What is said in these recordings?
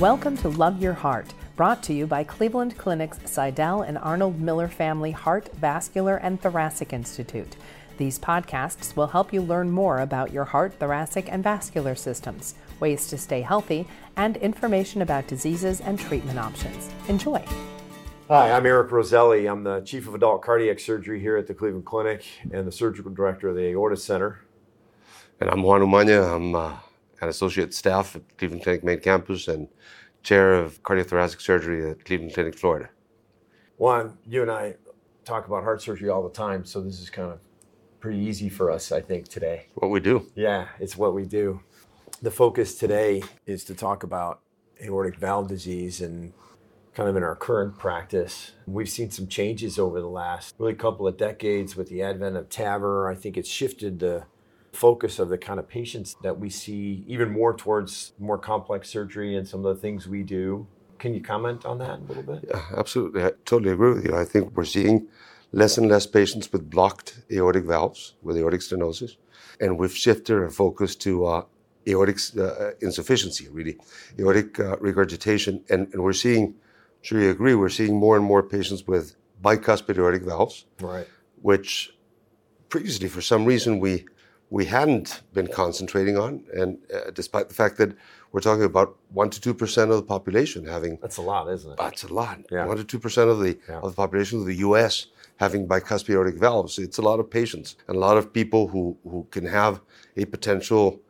Welcome to Love Your Heart, brought to you by Cleveland Clinic's Sydell and Arnold Miller Family Heart, Vascular, and Thoracic Institute. These podcasts will help you learn more about your heart, thoracic, and vascular systems, ways to stay healthy, and information about diseases and treatment options. Enjoy. Hi, I'm Eric Roselli. I'm the Chief of Adult Cardiac Surgery here at the Cleveland Clinic and the Surgical Director of the Aorta Center. And I'm Juan Umaña. I'm uh, an associate staff at Cleveland Clinic main campus and chair of cardiothoracic surgery at Cleveland Clinic, Florida. Juan, you and I talk about heart surgery all the time, so this is kind of pretty easy for us, I think, today. What we do. Yeah, it's what we do. The focus today is to talk about aortic valve disease and kind of in our current practice. We've seen some changes over the last really couple of decades with the advent of TAVR. I think it's shifted the focus of the kind of patients that we see even more towards more complex surgery and some of the things we do. Can you comment on that a little bit? Yeah, absolutely. I totally agree with you. I think we're seeing less and less patients with blocked aortic valves, with aortic stenosis, and we've shifted our focus to uh, aortic uh, insufficiency, really, aortic uh, regurgitation, and, and we're seeing, I'm sure you agree, we're seeing more and more patients with bicuspid aortic valves, Right. which previously, for some reason, we we hadn't been concentrating on, and uh, despite the fact that we're talking about one to two percent of the population having That's a lot, isn't it? that's a lot. Yeah. One to two percent of the Yeah. of the population of the U.S. having bicuspid aortic valves. It's a lot of patients and a lot of people who who can have a potential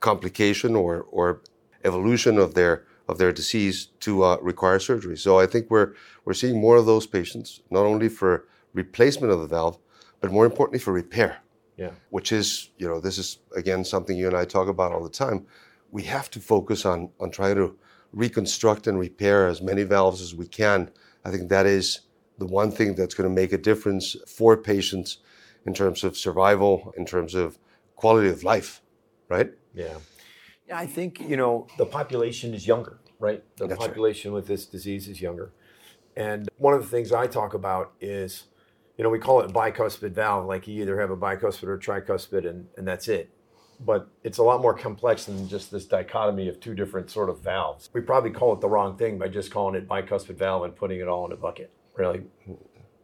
complication or or evolution of their of their disease to uh, require surgery. So I think we're we're seeing more of those patients not only for replacement of the valve, but more importantly for repair Yeah. which is, you know, this is again something you and I talk about all the time. We have to focus on on trying to reconstruct and repair as many valves as we can. I think that is the one thing that's going to make a difference for patients in terms of survival, in terms of quality of life, right? Yeah. Yeah, I think, you know, the population is younger, right? The That's right. population with this disease is younger. And one of the things I talk about is, you know, we call it bicuspid valve, like you either have a bicuspid or a tricuspid and, and that's it. But it's a lot more complex than just this dichotomy of two different sort of valves. We probably call it the wrong thing by just calling it bicuspid valve and putting it all in a bucket. Really,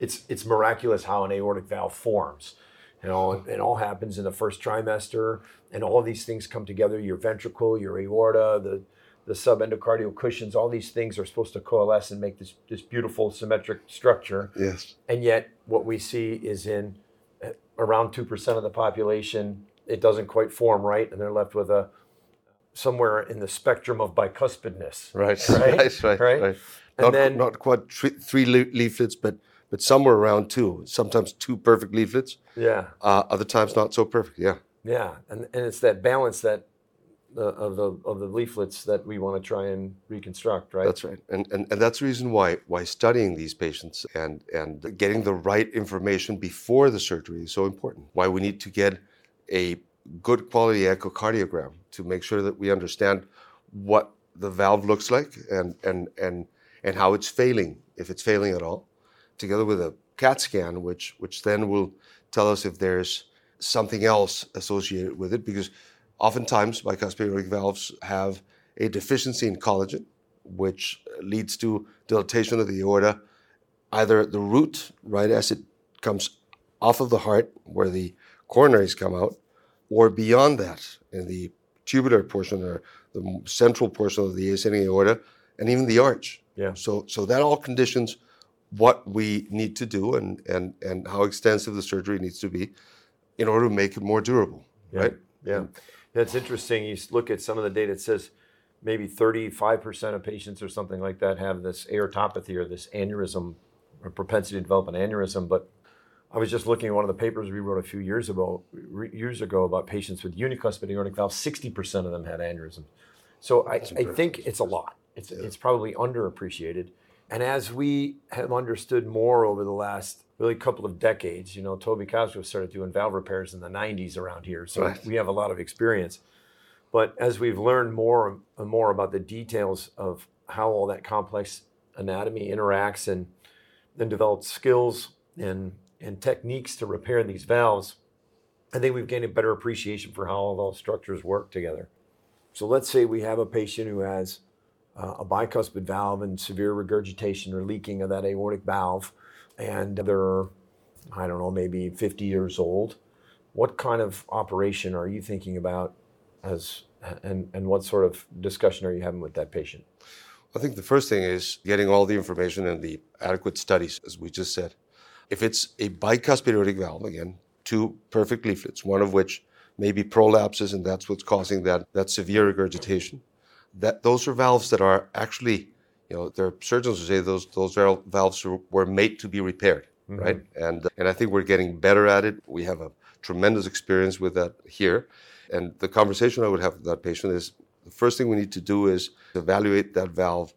it's it's miraculous how an aortic valve forms. You know, it, all happens in the first trimester, and all these things come together. Your ventricle, your aorta, the the subendocardial cushions, all these things are supposed to coalesce and make this this beautiful symmetric structure. Yes. And yet, what we see is in uh, around two percent of the population, it doesn't quite form right, and they're left with a somewhere in the spectrum of bicuspidness. Right. Right? Right. Right. Right? right. And Not, then- not quite three, three leaflets, but but somewhere around two. Sometimes two perfect leaflets. Yeah. Uh, other times not so perfect. Yeah. Yeah, and, and it's that balance that of the of the leaflets that we want to try and reconstruct, right? That's right, and, and and that's the reason why why studying these patients and and getting the right information before the surgery is so important. Why we need to get a good quality echocardiogram to make sure that we understand what the valve looks like and and and and how it's failing if it's failing at all, together with a CAT scan, which which then will tell us if there's something else associated with it because oftentimes bicuspid aortic valves have a deficiency in collagen, which leads to dilatation of the aorta, either at the root, right as it comes off of the heart, where the coronaries come out, or beyond that in the tubular portion or the central portion of the ascending aorta, and even the arch. Yeah. So, so that all conditions what we need to do and, and, and how extensive the surgery needs to be in order to make it more durable, right? Yeah, that's interesting. You look at some of the data. It says maybe 35% of patients or something like that have this aortopathy or this aneurysm or propensity to develop an aneurysm. But I was just looking at one of the papers we wrote a few years ago, re- years ago about patients with unicuspid aortic valve. 60% of them had aneurysms. So I, I think it's a lot. It's, it's probably underappreciated. And as we have understood more over the last really couple of decades, you know, Toby Cosgrove started doing valve repairs in the 90s around here. So Right. we have a lot of experience. But as we've learned more and more about the details of how all that complex anatomy interacts and then developed skills and, and techniques to repair these valves, I think we've gained a better appreciation for how all those structures work together. So let's say we have a patient who has uh, a bicuspid valve and severe regurgitation or leaking of that aortic valve, and they're, I don't know, maybe 50 years old, what kind of operation are you thinking about as and, and what sort of discussion are you having with that patient? I think the first thing is getting all the information and the adequate studies, as we just said. If it's a bicuspid aortic valve, again, two perfect leaflets, one of which maybe prolapses, and that's what's causing that, that severe regurgitation. That those are valves that are actually, you know, there are surgeons who say those those valves were made to be repaired, mm-hmm. right? And and I think we're getting better at it. We have a tremendous experience with that here. And the conversation I would have with that patient is the first thing we need to do is evaluate that valve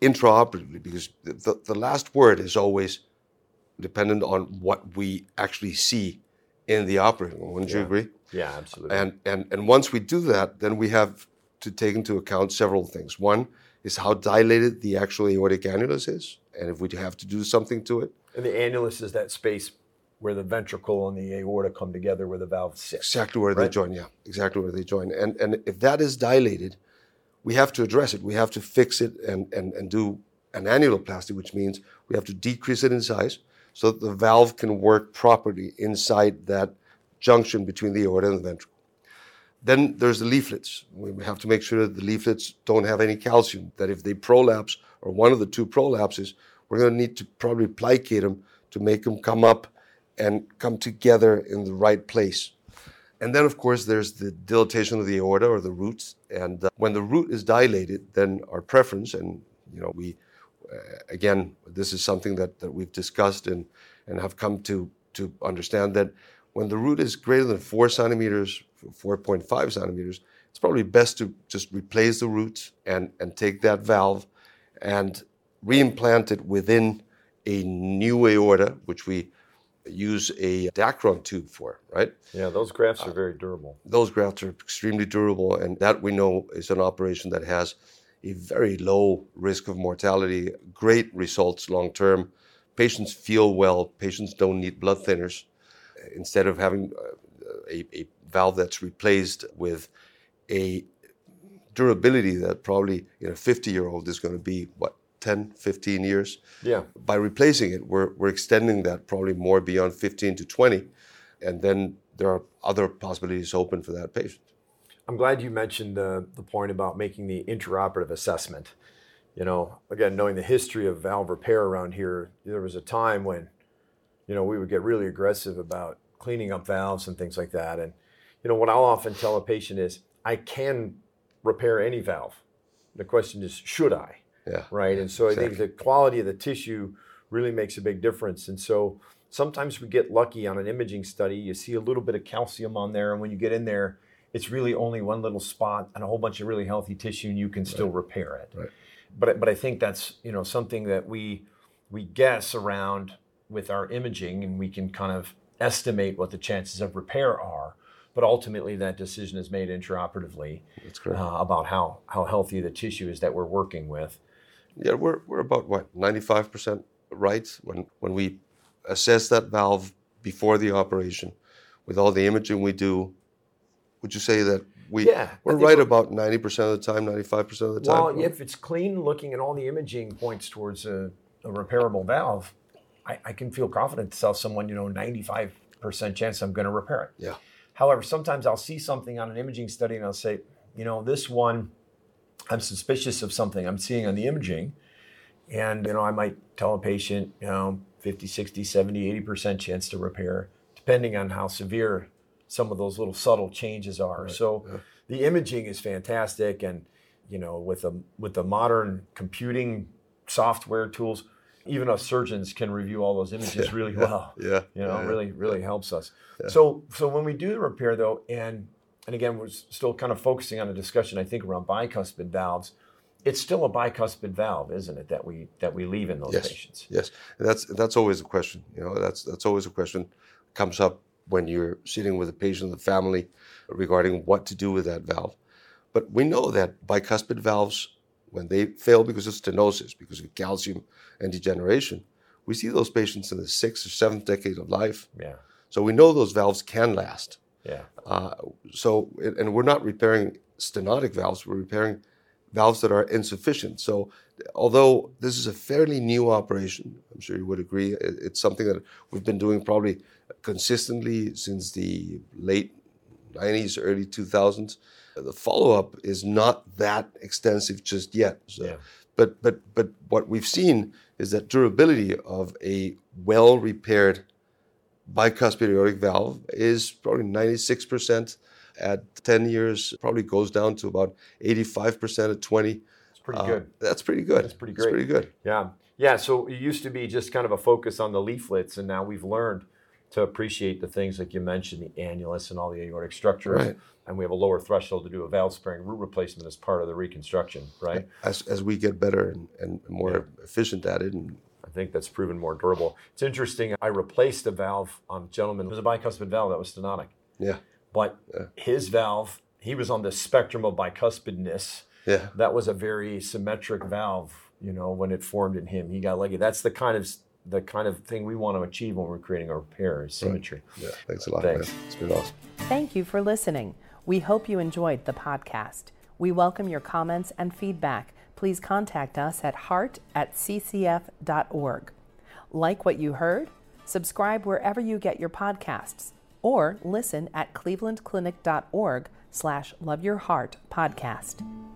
intraoperatively because the, the last word is always dependent on what we actually see in the operating room. Wouldn't yeah. you agree? Yeah, absolutely. And, and, and once we do that, then we have to take into account several things. One is how dilated the actual aortic annulus is, and if we have to do something to it. And the annulus is that space where the ventricle and the aorta come together where the valve sits. Exactly where right? they join, yeah. Exactly where they join. And, and if that is dilated, we have to address it. We have to fix it and, and, and do an annuloplasty, which means we have to decrease it in size so that the valve can work properly inside that junction between the aorta and the ventricle. Then there's the leaflets. We have to make sure that the leaflets don't have any calcium, that if they prolapse or one of the two prolapses, we're going to need to probably plicate them to make them come up and come together in the right place. And then, of course, there's the dilatation of the aorta or the roots. And uh, when the root is dilated, then our preference, and you know, we uh, again, this is something that, that we've discussed and, and have come to, to understand that when the root is greater than four centimeters, 4.5 centimeters, it's probably best to just replace the roots and, and take that valve and reimplant it within a new aorta, which we use a Dacron tube for, right? Yeah, those grafts are very durable. Uh, those grafts are extremely durable, and that we know is an operation that has a very low risk of mortality, great results long term. Patients feel well, patients don't need blood thinners. Instead of having uh, a, a valve that's replaced with a durability that probably in a 50 year old is going to be what 10, 15 years. Yeah. By replacing it, we're, we're extending that probably more beyond 15 to 20. And then there are other possibilities open for that patient. I'm glad you mentioned the, the point about making the intraoperative assessment. You know, again, knowing the history of valve repair around here, there was a time when, you know, we would get really aggressive about cleaning up valves and things like that. And, you know, what I'll often tell a patient is, I can repair any valve. The question is, should I? Yeah. Right. And so exactly. I think the quality of the tissue really makes a big difference. And so sometimes we get lucky on an imaging study. You see a little bit of calcium on there, and when you get in there, it's really only one little spot and a whole bunch of really healthy tissue, and you can still right. repair it. Right. But but I think that's you know something that we we guess around with our imaging, and we can kind of estimate what the chances of repair are but ultimately that decision is made intraoperatively uh, about how, how healthy the tissue is that we're working with. Yeah, we're, we're about what, 95% right when, when we assess that valve before the operation with all the imaging we do. Would you say that we, yeah, we're right we're, about 90% of the time, 95% of the time? Well, if it's clean looking and all the imaging points towards a, a repairable valve, I, I, can feel confident to tell someone, you know, 95% chance I'm going to repair it. Yeah. However, sometimes I'll see something on an imaging study and I'll say, you know, this one, I'm suspicious of something I'm seeing on the imaging. And, you know, I might tell a patient, you know, 50, 60, 70, 80% chance to repair, depending on how severe some of those little subtle changes are. Right. So yeah. the imaging is fantastic. And, you know, with the, with the modern computing software tools, even us surgeons can review all those images yeah, really yeah, well. Yeah, you know, yeah, really, really helps us. So, so when we do the repair though, and and again, we're still kind of focusing on a discussion, I think, around bicuspid valves. It's still a bicuspid valve, isn't it, that we that we leave in those yes. patients? Yes, and that's that's always a question. You know, that's that's always a question comes up when you're sitting with a patient, the family, regarding what to do with that valve. But we know that bicuspid valves when they fail because of stenosis, because of calcium and degeneration, we see those patients in the sixth or seventh decade of life. Yeah. So we know those valves can last. Yeah. Uh, so, and we're not repairing stenotic valves, we're repairing valves that are insufficient. So, although this is a fairly new operation, I'm sure you would agree, it's something that we've been doing probably consistently since the late 90s, early 2000s. The follow up is not that extensive just yet. So, yeah. But, but, but what we've seen is that durability of a well repaired bicuspid aortic valve is probably 96% at 10 years, probably goes down to about 85% at 20. That's pretty uh, good. That's pretty good. That's pretty great. That's pretty good. Yeah. Yeah. So it used to be just kind of a focus on the leaflets, and now we've learned to appreciate the things like you mentioned, the annulus and all the aortic structures. Right. And we have a lower threshold to do a valve sparing root replacement as part of the reconstruction, right? As, as we get better and, and more yeah. efficient at it and I think that's proven more durable. It's interesting. I replaced a valve on a gentleman. It was a bicuspid valve that was stenotic. Yeah. But yeah. his valve, he was on the spectrum of bicuspidness. Yeah. That was a very symmetric valve, you know, when it formed in him. He got lucky. That's the kind of the kind of thing we want to achieve when we're creating a repair is symmetry. Right. Yeah. Thanks a lot. Thanks. Man. It's been awesome. Thank you for listening. We hope you enjoyed the podcast. We welcome your comments and feedback. Please contact us at heart at ccf.org. Like what you heard? Subscribe wherever you get your podcasts or listen at clevelandclinic.org slash love your heart podcast.